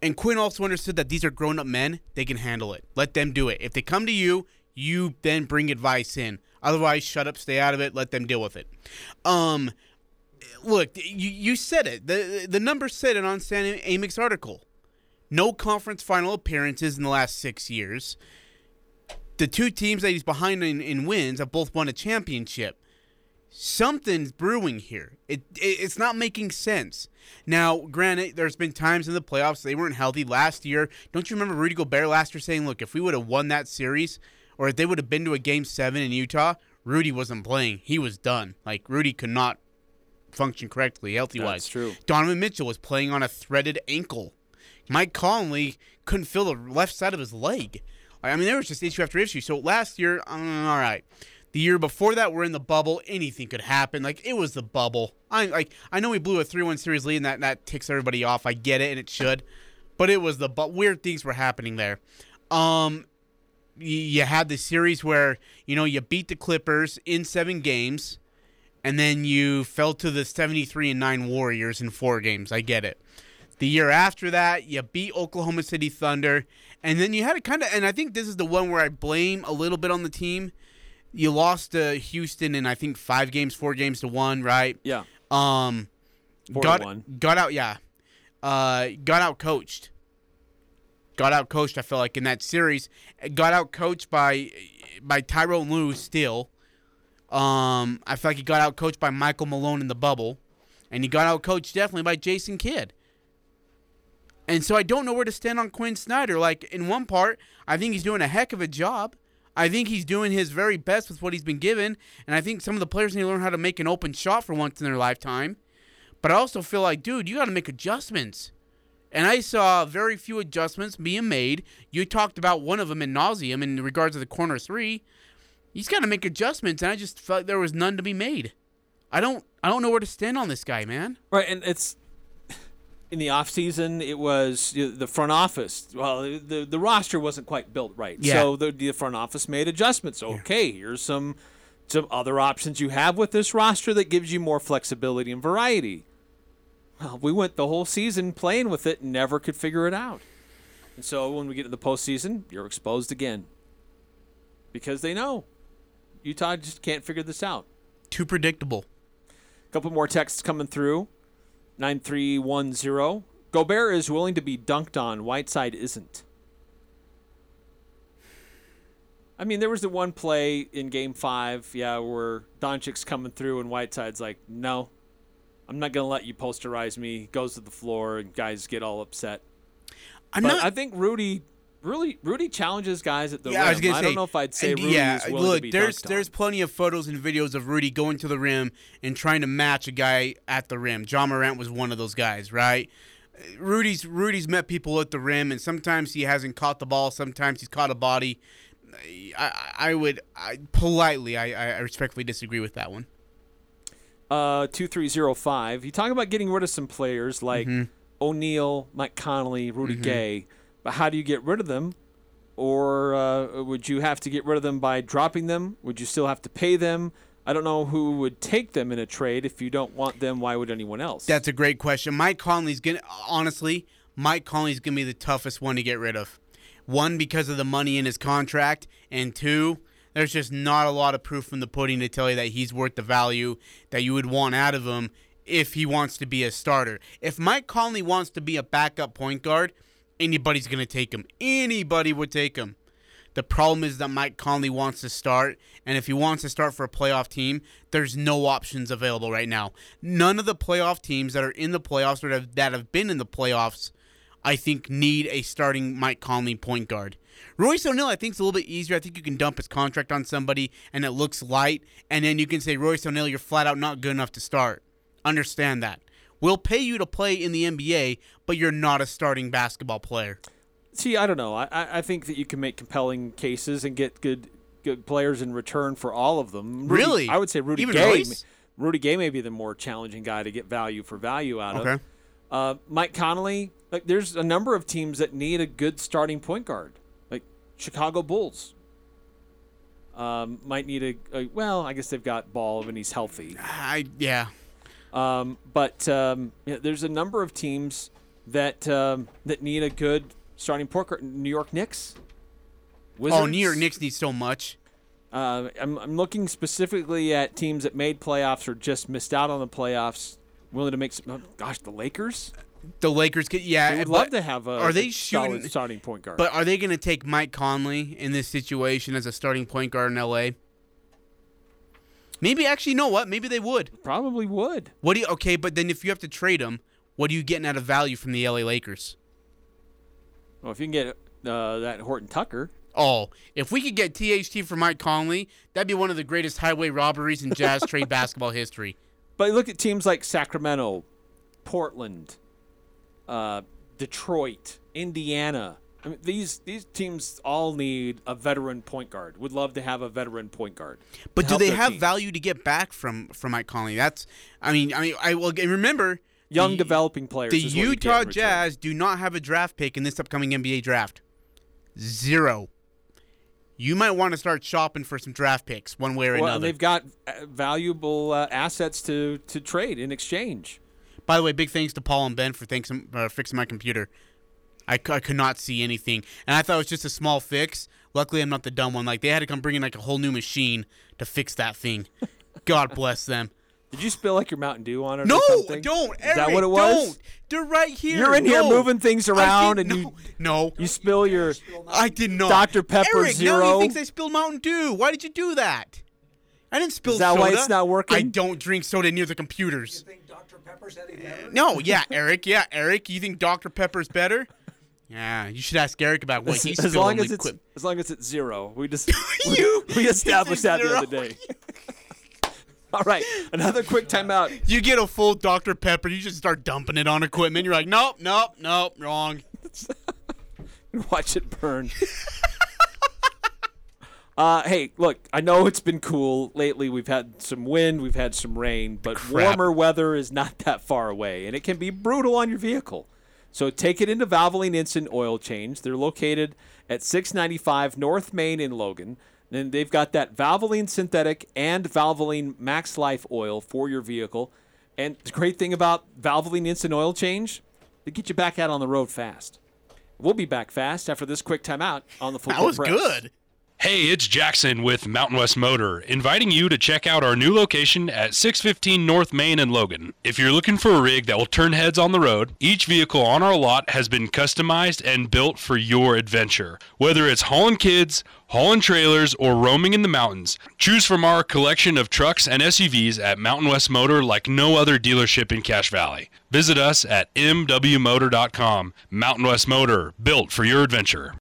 And Quinn also understood that these are grown-up men; they can handle it. Let them do it. If they come to you, you then bring advice in. Otherwise, shut up, stay out of it, let them deal with it. Um, look, you you said it. the The numbers said it on Sam Amick's article. No conference final appearances in the last six years. The two teams that he's behind in, in wins have both won a championship. Something's brewing here. It, it it's not making sense. Now, granted, there's been times in the playoffs they weren't healthy. Last year, don't you remember Rudy Gobert last year saying, "Look, if we would have won that series, or if they would have been to a game seven in Utah, Rudy wasn't playing. He was done. Like Rudy could not function correctly, healthy wise. That's true. Donovan Mitchell was playing on a threaded ankle. Mike Conley couldn't feel the left side of his leg. I mean, there was just issue after issue. So last year, um, all right. The year before that, we're in the bubble. Anything could happen. Like it was the bubble. I like. I know we blew a three-one series lead, and that that ticks everybody off. I get it, and it should. But it was the but weird things were happening there. Um, you had the series where you know you beat the Clippers in seven games, and then you fell to the seventy-three and nine Warriors in four games. I get it. The year after that, you beat Oklahoma City Thunder, and then you had a kind of, and I think this is the one where I blame a little bit on the team. You lost to Houston in I think five games, four games to one, right? Yeah. Um, Four got one. got out, yeah. Uh, got out coached. Got out coached. I feel like in that series, got out coached by by Tyronn Lue still. Um, I feel like he got out coached by Michael Malone in the bubble, and he got out coached definitely by Jason Kidd. And so I don't know where to stand on Quinn Snyder. Like in one part, I think he's doing a heck of a job. I think he's doing his very best with what he's been given, and I think some of the players need to learn how to make an open shot for once in their lifetime. But I also feel like, dude, you got to make adjustments. And I saw very few adjustments being made. You talked about one of them in nauseum in regards to the corner three. He's got to make adjustments, and I just felt there was none to be made. I don't, I don't know where to stand on this guy, man. Right, and it's in the off season. It was you know, the front office. Well, the the roster wasn't quite built right, Yeah. so the, the front office made adjustments. Okay, here's some some other options you have with this roster that gives you more flexibility and variety. Well, we went the whole season playing with it and never could figure it out. And so when we get to the postseason, you're exposed again because they know Utah just can't figure this out. Too predictable. A couple more texts coming through. 9310. Gobert is willing to be dunked on. Whiteside isn't. I mean, there was the one play in game five, yeah, where Doncic's coming through and Whiteside's like, no, I'm not going to let you posterize me. Goes to the floor and guys get all upset. I'm but not- I think Rudy. Really, Rudy challenges guys at the yeah, rim. I was gonna say. don't know if I'd say Rudy yeah, is willing look, to be there's dunked on. there's plenty of photos and videos of Rudy going to the rim and trying to match a guy at the rim. Ja Morant was one of those guys, right? Rudy's Rudy's met people at the rim, and sometimes he hasn't caught the ball. Sometimes he's caught a body. I, I would I, politely, I, I respectfully disagree with that one. Uh, two three zero five. You talk about getting rid of some players like Mhm. O'Neale, Mike Conley, Rudy Mhm. Gay, but how do you get rid of them? Or uh, would you have to get rid of them by dropping them? Would you still have to pay them? I don't know who would take them in a trade. If you don't want them, why would anyone else? That's a great question. Mike Conley's gonna honestly, Mike Conley's gonna be the toughest one to get rid of. One because of the money in his contract, and two, there's just not a lot of proof from the pudding to tell you that he's worth the value that you would want out of him if he wants to be a starter. If Mike Conley wants to be a backup point guard, anybody's going to take him. Anybody would take him. The problem is that Mike Conley wants to start, and if he wants to start for a playoff team, there's no options available right now. None of the playoff teams that are in the playoffs or that have, been in the playoffs, I think, need a starting Mike Conley point guard. Royce O'Neale, I think, is a little bit easier. I think you can dump his contract on somebody, and it looks light, and then you can say, Royce O'Neale, you're flat out not good enough to start. Understand that. We'll pay you to play in the NBA, but you're not a starting basketball player. See, I don't know. I, I think that you can make compelling cases and get good good players in return for all of them. Rudy- Really? I would say Rudy Even Gay. Royce? Rudy Gay may be the more challenging guy to get value for value out of. Uh, Mike Conley. Like, there's a number of teams that need a good starting point guard. Like Chicago Bulls. Um, might need a, a well. I guess they've got Ball when he's healthy. I yeah. Um, but um, yeah, there's a number of teams that um, that need a good starting point guard. New York Knicks. Oh, New York Knicks need so much. Uh, I'm, I'm looking specifically at teams that made playoffs or just missed out on the playoffs, willing to make some. oh, gosh, the Lakers. The Lakers could, yeah. I'd love to have a Are they shooting starting point guard. But are they going to take Mike Conley in this situation as a starting point guard in LA? Maybe actually, you know what? Maybe they would. Probably would. What do you? Okay, but then if you have to trade him, what are you getting out of value from the LA Lakers? Well, if you can get uh, that Horton Tucker, Oh, if we could get THT for Mike Conley, that'd be one of the greatest highway robberies in Jazz trade basketball history. But look at teams like Sacramento, Portland, uh, Detroit, Indiana. I mean, these these teams all need a veteran point guard. Would love to have a veteran point guard. But do they have team. value to get back from from Mike Conley? That's, I mean, I mean, I will remember young the- developing players? The is what you get in Utah. Jazz do not have a draft pick in this upcoming NBA draft. Zero. You might want to start shopping for some draft picks, one way or Well, and another. they've got uh, valuable uh, assets to to trade in exchange. By the way, big thanks to Paul and Ben for thanks, uh, fixing my computer. I, c- I could not see anything, and I thought it was just a small fix. Luckily, I'm not the dumb one. Like they had to come bring in like a whole new machine to fix that thing. God bless them. Did you spill like your Mountain Dew on it? No, or something? don't. Is that Eric, what it was? Don't. They're right here. You're in here moving things around, did- and you no, you spill your I did not. Dr Pepper Eric, now Zero. he thinks I spilled Mountain Dew. Why did you do that? I didn't spill Is that soda. why it's not working? I don't drink soda near the computers. No, yeah, Eric. Yeah, Eric. You think Dr. Pepper's better? Yeah, you should ask Eric about what as, he as long as the it's as long as it's zero. We just You- we, we established that zero. the other day. All right, another quick timeout. You get a full Dr. Pepper, you just start dumping it on equipment. You're like, nope, nope, nope, wrong. Watch it burn. Uh, hey, look, I know it's been cool lately. We've had some wind, we've had some rain, but Crap. warmer weather is not that far away, and it can be brutal on your vehicle. So take it into Valvoline Instant Oil Change. They're located at 695 North Main in Logan. And they've got that Valvoline Synthetic and Valvoline Max Life oil for your vehicle. And the great thing about Valvoline Instant Oil Change, they get you back out on the road fast. We'll be back fast after this quick timeout on the Full That was Press. good. Hey, it's Jackson with Mountain West Motor, inviting you to check out our new location at 615 North Main in Logan. If you're looking for a rig that will turn heads on the road, each vehicle on our lot has been customized and built for your adventure. Whether it's hauling kids, hauling trailers, or roaming in the mountains, choose from our collection of trucks and SUVs at Mountain West Motor like no other dealership in Cache Valley. Visit us at mwmotor.com. Mountain West Motor, built for your adventure.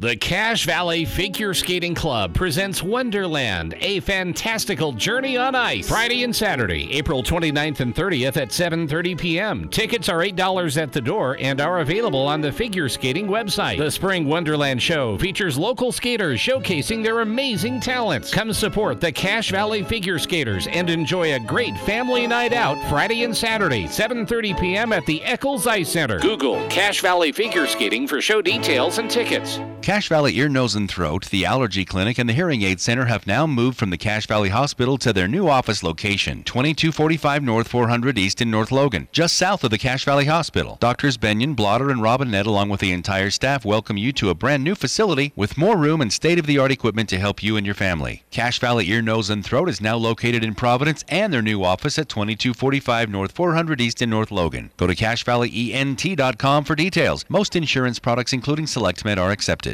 The Cache Valley Figure Skating Club presents Wonderland, a fantastical journey on ice. Friday and Saturday, April 29th and 30th at 7:30 p.m. Tickets are $8 at the door and are available on the figure skating website. The Spring Wonderland show features local skaters showcasing their amazing talents. Come support the Cache Valley Figure Skaters and enjoy a great family night out Friday and Saturday, 7:30 p.m. at the Eccles Ice Center. Google Cache Valley Figure Skating for show details and tickets. Cache Valley Ear, Nose, and Throat, the Allergy Clinic, and the Hearing Aid Center have now moved from the Cache Valley Hospital to their new office location, 2245 North 400 East in North Logan, just south of the Cache Valley Hospital. Doctors Benyon, Blotter, and Robinette, along with the entire staff, welcome you to a brand new facility with more room and state of the art equipment to help you and your family. Cache Valley Ear, Nose, and Throat is now located in Providence and their new office at 2245 North 400 East in North Logan. Go to CacheValleyENT.com for details. Most insurance products, including SelectMed, are accepted.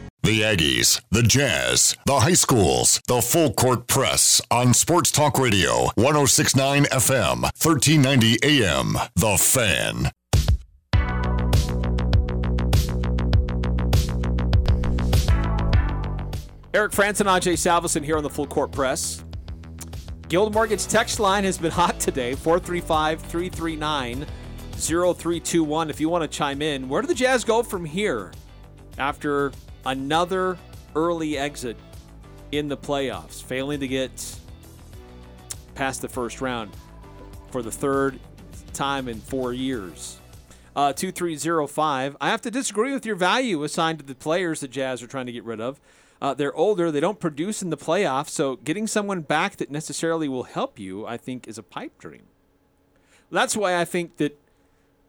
The Aggies, the Jazz, the high schools, the full court press on Sports Talk Radio, 1069 FM, 1390 AM. The Fan. Eric Frandsen, Ajay Salvesen here on the Full Court Press. Guild Mortgage text line has been hot today 435 339 0321. If you want to chime in, where do the Jazz go from here after another early exit in the playoffs, failing to get past the first round for the third time in four years? Uh, 2305. I have to disagree with your value assigned to the players the Jazz are trying to get rid of. Uh, they're older. They don't produce in the playoffs. So getting someone back that necessarily will help you, I think, is a pipe dream. That's why I think that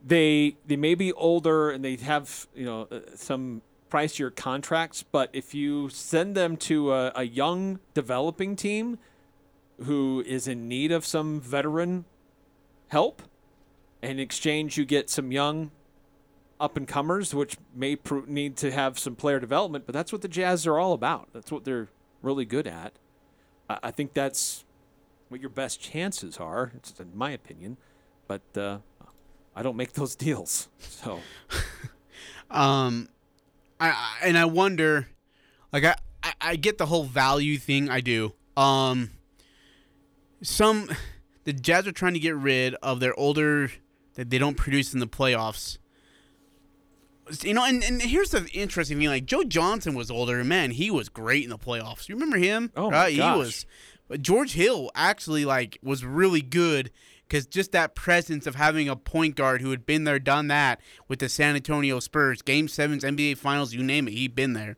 they they may be older and they have you know uh, some pricier contracts. But if you send them to a, a young developing team who is in need of some veteran help, in exchange you get some young up and comers, which may need to have some player development, but that's what the Jazz are all about. That's what they're really good at. I, I think that's what your best chances are, it's in my opinion. But uh, I don't make those deals, so. Um, I, and I wonder, like I, I I get the whole value thing. I do. Um, some the Jazz are trying to get rid of their older that they don't produce in the playoffs. You know, and, and here's the interesting thing: like Joe Johnson was older, man, he was great in the playoffs. You remember him? Oh my Right? gosh. He was. But George Hill actually like was really good because just that presence of having a point guard who had been there, done that with the San Antonio Spurs, Game Sevens, NBA Finals, you name it, he'd been there.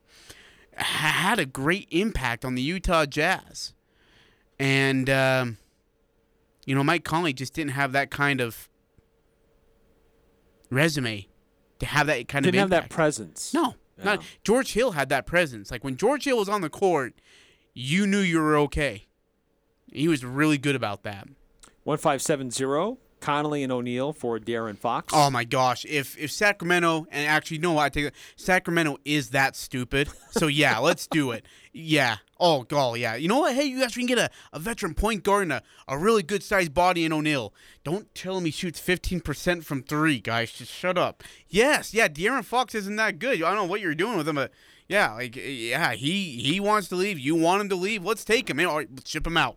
Had a great impact on the Utah Jazz, and um, you know Mike Conley just didn't have that kind of resume to have that kind Didn't of have that presence. No, not George Hill had that presence. Like when George Hill was on the court, you knew you were okay. He was really good about that. 1570, Conley and O'Neale for De'Aaron Fox. Oh my gosh! If if Sacramento and actually no, I take. Sacramento is that stupid. So yeah, let's do it. Yeah. Oh god, yeah. You know what? Hey, you guys can get a, a veteran point guard and a, a really good sized body in O'Neale. Don't tell him he shoots fifteen percent from three, guys. Just shut up. Yes, yeah. De'Aaron Fox isn't that good. I don't know what you're doing with him, but yeah, like yeah, he he wants to leave. You want him to leave? Let's take him. All right, let's ship him out.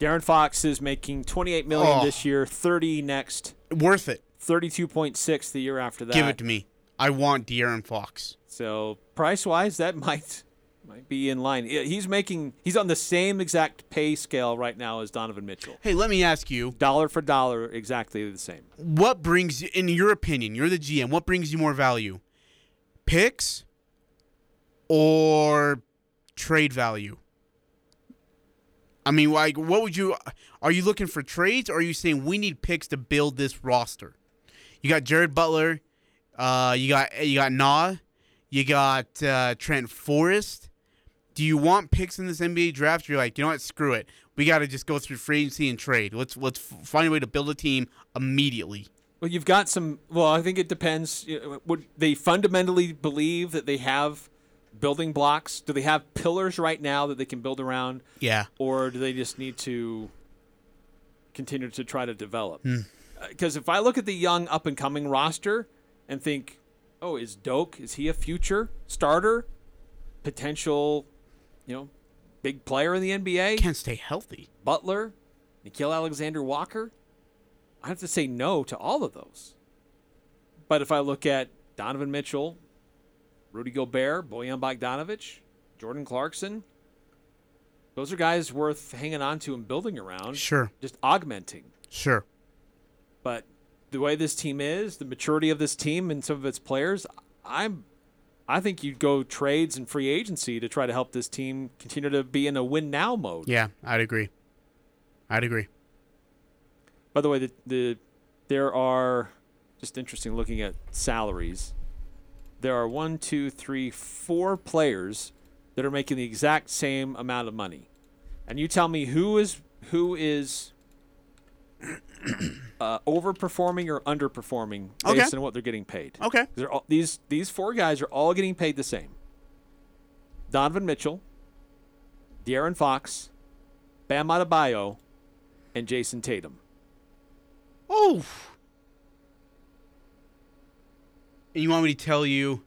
De'Aaron Fox is making 28 million Oh. this year, 30 next. Worth it. 32.6 the year after that. Give it to me. I want De'Aaron Fox. So price wise, that might might be in line. He's making he's on the same exact pay scale right now as Donovan Mitchell. Hey, let me ask you. Dollar for dollar, exactly the same. What brings in your opinion, you're the GM, what brings you more value? Picks or trade value? I mean, like, what would you, are you looking for trades or are you saying we need picks to build this roster? You got Jared Butler, uh, you got, you got Nah, you got uh, Trent Forrest. Do you want picks in this NBA draft? You're like, you know what? Screw it. We got to just go through free agency and trade. Let's let's find a way to build a team immediately. Well, you've got some. Well, I think it depends. Would they fundamentally believe that they have building blocks? Do they have pillars right now that they can build around? Yeah. Or do they just need to continue to try to develop? Hmm. Because if I look at the young up and coming roster and think, oh, is Doak is he a future starter? potential, you know, big player in the NBA. Can't stay healthy. Butler, Nickeil Alexander Walker. I have to say no to all of those. But if I look at Donovan Mitchell, Rudy Gobert, Bojan Bogdanovic, Jordan Clarkson, those are guys worth hanging on to and building around. Sure. Just augmenting. Sure. But the way this team is, the maturity of this team and some of its players, I'm I think you'd go trades and free agency to try to help this team continue to be in a win now mode. Yeah, I'd agree. I'd agree. By the way, the, the there are just interesting looking at salaries. There are one, two, three, four players that are making the exact same amount of money, and you tell me who is who is uh, overperforming or underperforming based Okay. on what they're getting paid. Okay. All, these these four guys are all getting paid the same. Donovan Mitchell, De'Aaron Fox, Bam Adebayo, and Jayson Tatum. Oh. And you want me to tell you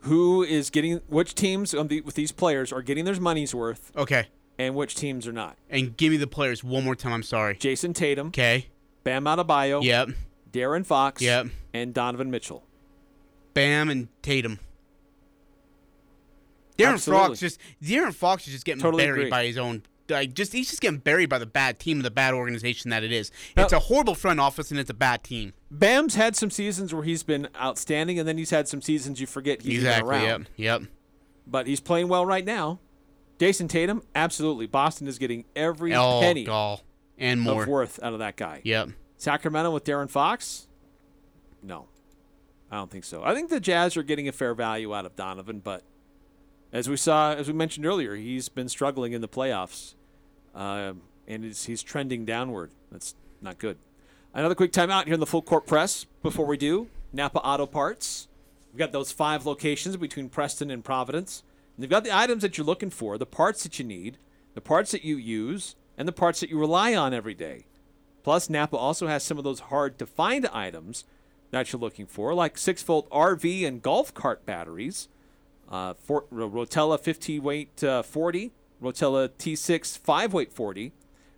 who is getting which teams on the, with these players are getting their money's worth Okay. and which teams are not. And give me the players one more time. I'm sorry. Jayson Tatum, Okay. Bam Adebayo, Yep. De'Aaron Fox, Yep. and Donovan Mitchell. Bam and Tatum. De'Aaron Absolutely. Fox just De'Aaron Fox is just getting Totally buried agree. by his own like just he's just getting buried by the bad team and the bad organization that it is. It's a horrible front office and it's a bad team. Bam's had some seasons where he's been outstanding, and then he's had some seasons you forget he's exactly. around. Yep. Yep. But he's playing well right now. Jayson Tatum, absolutely. Boston is getting every Oh, penny gall. And more. of worth out of that guy. Yep. Sacramento with De'Aaron Fox? No. I don't think so. I think the Jazz are getting a fair value out of Donovan, but as we saw, as we mentioned earlier, he's been struggling in the playoffs, uh, and he's, trending downward. That's not good. Another quick timeout here in the full court press before we do. Napa Auto Parts. We've got those five locations between Preston and Providence. And they've got the items that you're looking for, the parts that you need, the parts that you use, and the parts that you rely on every day. Plus, Napa also has some of those hard to find items that you're looking for, like 6 volt RV and golf cart batteries, uh, for, Rotella 50 weight uh, 40, Rotella T6 5 weight 40,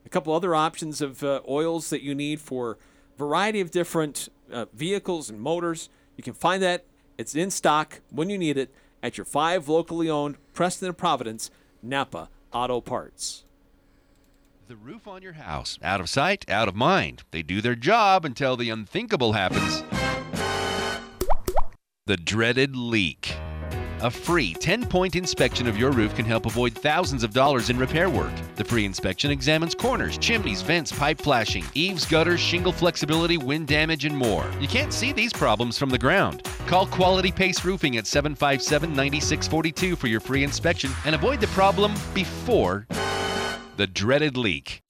a couple other options of uh, oils that you need for variety of different uh, vehicles and motors. You can find that. It's in stock when you need it at your five locally owned Preston and Providence Napa Auto Parts. The roof on your house. Out of sight, out of mind. They do their job until the unthinkable happens. The dreaded leak. A free 10 point inspection of your roof can help avoid thousands of dollars in repair work. The free inspection examines corners, chimneys, vents, pipe flashing, eaves, gutters, shingle flexibility, wind damage, and more. You can't see these problems from the ground. Call Quality Pace Roofing at 757 9642 for your free inspection and avoid the problem before the dreaded leak.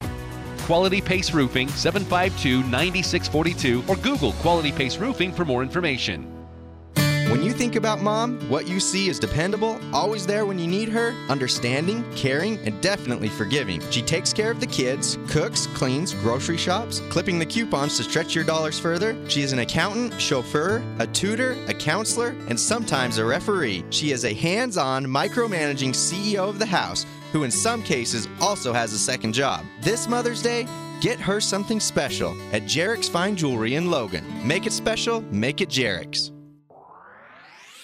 Quality Pace Roofing 752 9642 or Google Quality Pace Roofing for more information. When you think about mom, what you see is dependable, always there when you need her, understanding, caring, and definitely forgiving. She takes care of the kids, cooks, cleans, grocery shops, clipping the coupons to stretch your dollars further. She is an accountant, chauffeur, a tutor, a counselor, and sometimes a referee. She is a hands on, micromanaging CEO of the house who, in some cases, also has a second job. This Mother's Day, Get her something special at Jarek's Fine Jewelry in Logan. Make it special, make it Jarek's.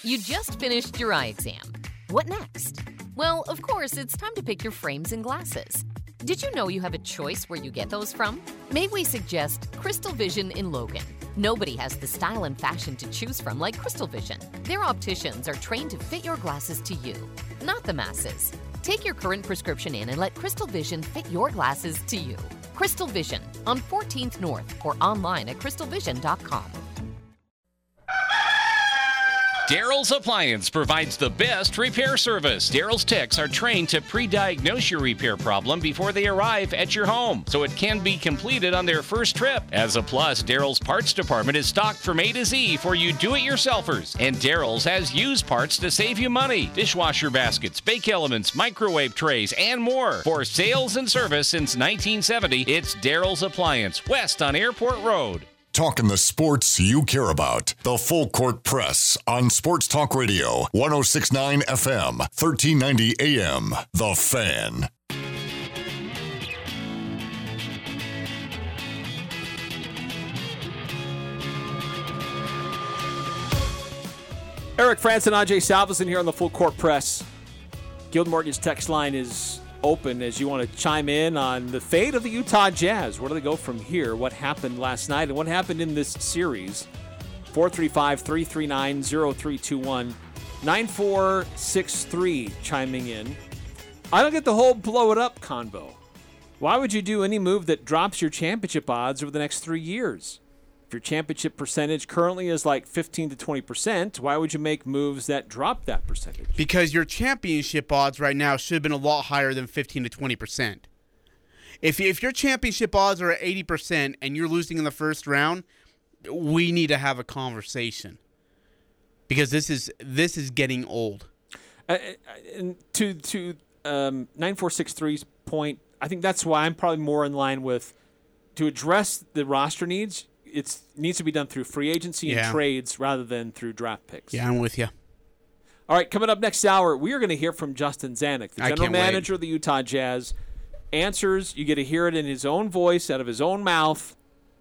You just finished your eye exam. What next? Well, of course, it's time to pick your frames and glasses. Did you know you have a choice where you get those from? May we suggest Crystal Vision in Logan? Nobody has the style and fashion to choose from like Crystal Vision. Their opticians are trained to fit your glasses to you, not the masses. Take your current prescription in and let Crystal Vision fit your glasses to you. Crystal Vision on 14th North or online at crystalvision.com. Daryl's Appliance provides the best repair service. Daryl's techs are trained to pre diagnose your repair problem before they arrive at your home, so it can be completed on their first trip. As a plus, Daryl's parts department is stocked from A to Z for you do it yourselfers. And Daryl's has used parts to save you money dishwasher baskets, bake elements, microwave trays, and more. For sales and service since 1970, it's Daryl's Appliance, west on Airport Road. Talking the sports you care about. The Full Court Press on Sports Talk Radio, 1069 FM, 1390 AM. The Fan. Eric Frandsen and Ajay Salvesen here on the Full Court Press. Guild Mortgage text line is open as you want to chime in on the fate of the Utah Jazz. Where do they go from here? What happened last night and what happened in this series? 435 339 0321. 9463 chiming in. I don't get the whole blow it up convo. Why would you do any move that drops your championship odds over the next three years? If your championship percentage currently is like 15 to 20%, why would you make moves that drop that percentage? Because your championship odds right now should have been a lot higher than 15 to 20%. If, if your championship odds are at 80% and you're losing in the first round, we need to have a conversation. Because this is this is getting old. Uh, and to to um, 9463's point, I think that's why I'm probably more in line with to address the roster needs. It needs to be done through free agency and Yeah. trades rather than through draft picks. Yeah, I'm with you. All right, coming up next hour, we are going to hear from Justin Zanik, the general can't wait. manager of the Utah Jazz. Answers, you get to hear it in his own voice, out of his own mouth.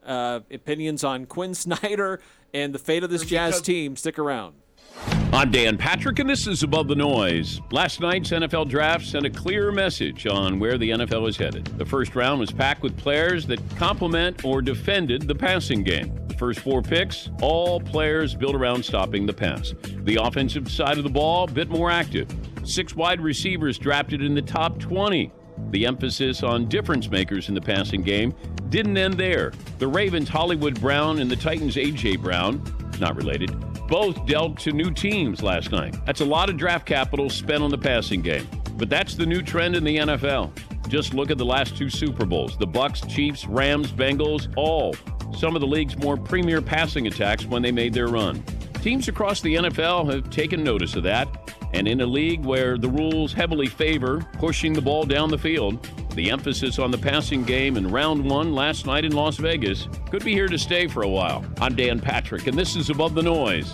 Uh, opinions on Quinn Snyder and the fate of this Jazz team. Stick around. I'm Dan Patrick, and this is Above the Noise. Last night's NFL draft sent a clear message on where the NFL is headed. The first round was packed with players that complement or defended the passing game. The first four picks, all players built around stopping the pass. The offensive side of the ball, a bit more active. Six wide receivers drafted in the top 20. The emphasis on difference makers in the passing game didn't end there. The Ravens' Hollywood Brown and the Titans' A.J. Brown, not related, both dealt to new teams last night. That's a lot of draft capital spent on the passing game. But that's the new trend in the NFL. Just look at the last two Super Bowls the Bucs, Chiefs, Rams, Bengals, all some of the league's more premier passing attacks when they made their run. Teams across the NFL have taken notice of that, and in a league where the rules heavily favor pushing the ball down the field, the emphasis on the passing game in round one last night in Las Vegas could be here to stay for a while. I'm Dan Patrick, and this is Above the Noise.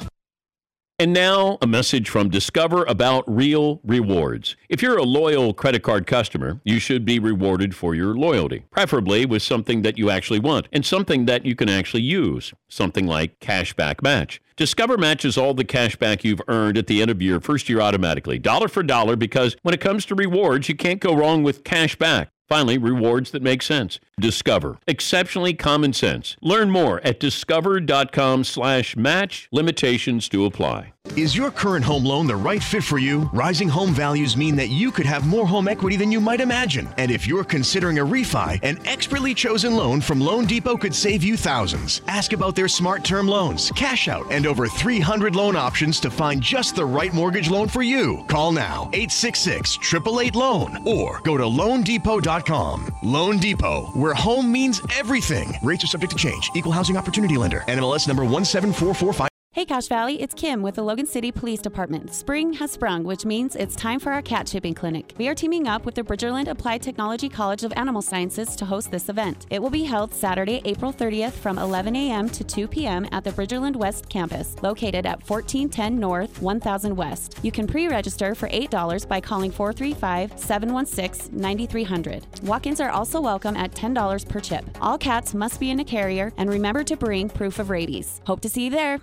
And now, a message from Discover about real rewards. If you're a loyal credit card customer, you should be rewarded for your loyalty, preferably with something that you actually want and something that you can actually use, something like Cashback Match. Discover matches all the cash back you've earned at the end of your first year automatically, dollar for dollar, because when it comes to rewards, you can't go wrong with cash back. Finally, rewards that make sense. Discover. Exceptionally common sense. Learn more at discover.com slash match. Limitations do apply. Is your current home loan the right fit for you? Rising home values mean that you could have more home equity than you might imagine. And if you're considering a refi, an expertly chosen loan from Loan Depot could save you thousands. Ask about their smart term loans, cash out, and over 300 loan options to find just the right mortgage loan for you. Call now 866 888 Loan or go to loandepot.com. Loan Depot, where home means everything. Rates are subject to change. Equal housing opportunity lender. NMLS number 17445. Hey Cache Valley, it's Kim with the Logan City Police Department. Spring has sprung, which means it's time for our cat chipping clinic. We are teaming up with the Bridgerland Applied Technology College of Animal Sciences to host this event. It will be held Saturday, April 30th from 11 a.m. to 2 p.m. at the Bridgerland West campus, located at 1410 North, 1000 West. You can pre-register for $8 by calling 435-716-9300. Walk-ins are also welcome at $10 per chip. All cats must be in a carrier, and remember to bring proof of rabies. Hope to see you there.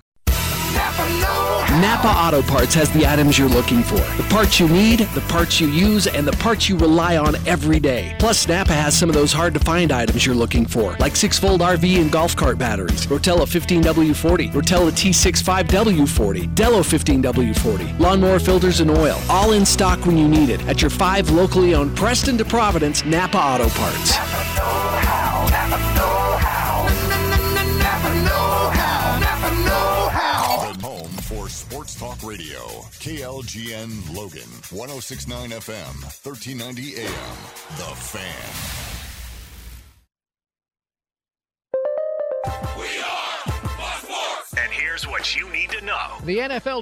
Napa Auto Parts has the items you're looking for. The parts you need, the parts you use, and the parts you rely on every day. Plus, Napa has some of those hard to find items you're looking for, like 6 volt RV and golf cart batteries, Rotella 15W40, Rotella T65W40, Delo 15W40, lawnmower filters and oil, all in stock when you need it at your five locally owned Preston to Providence Napa Auto Parts. Radio. KLGN Logan. 1069 FM. 1390 AM. The Fan. We are Fox Sports! And here's what you need to know. The NFL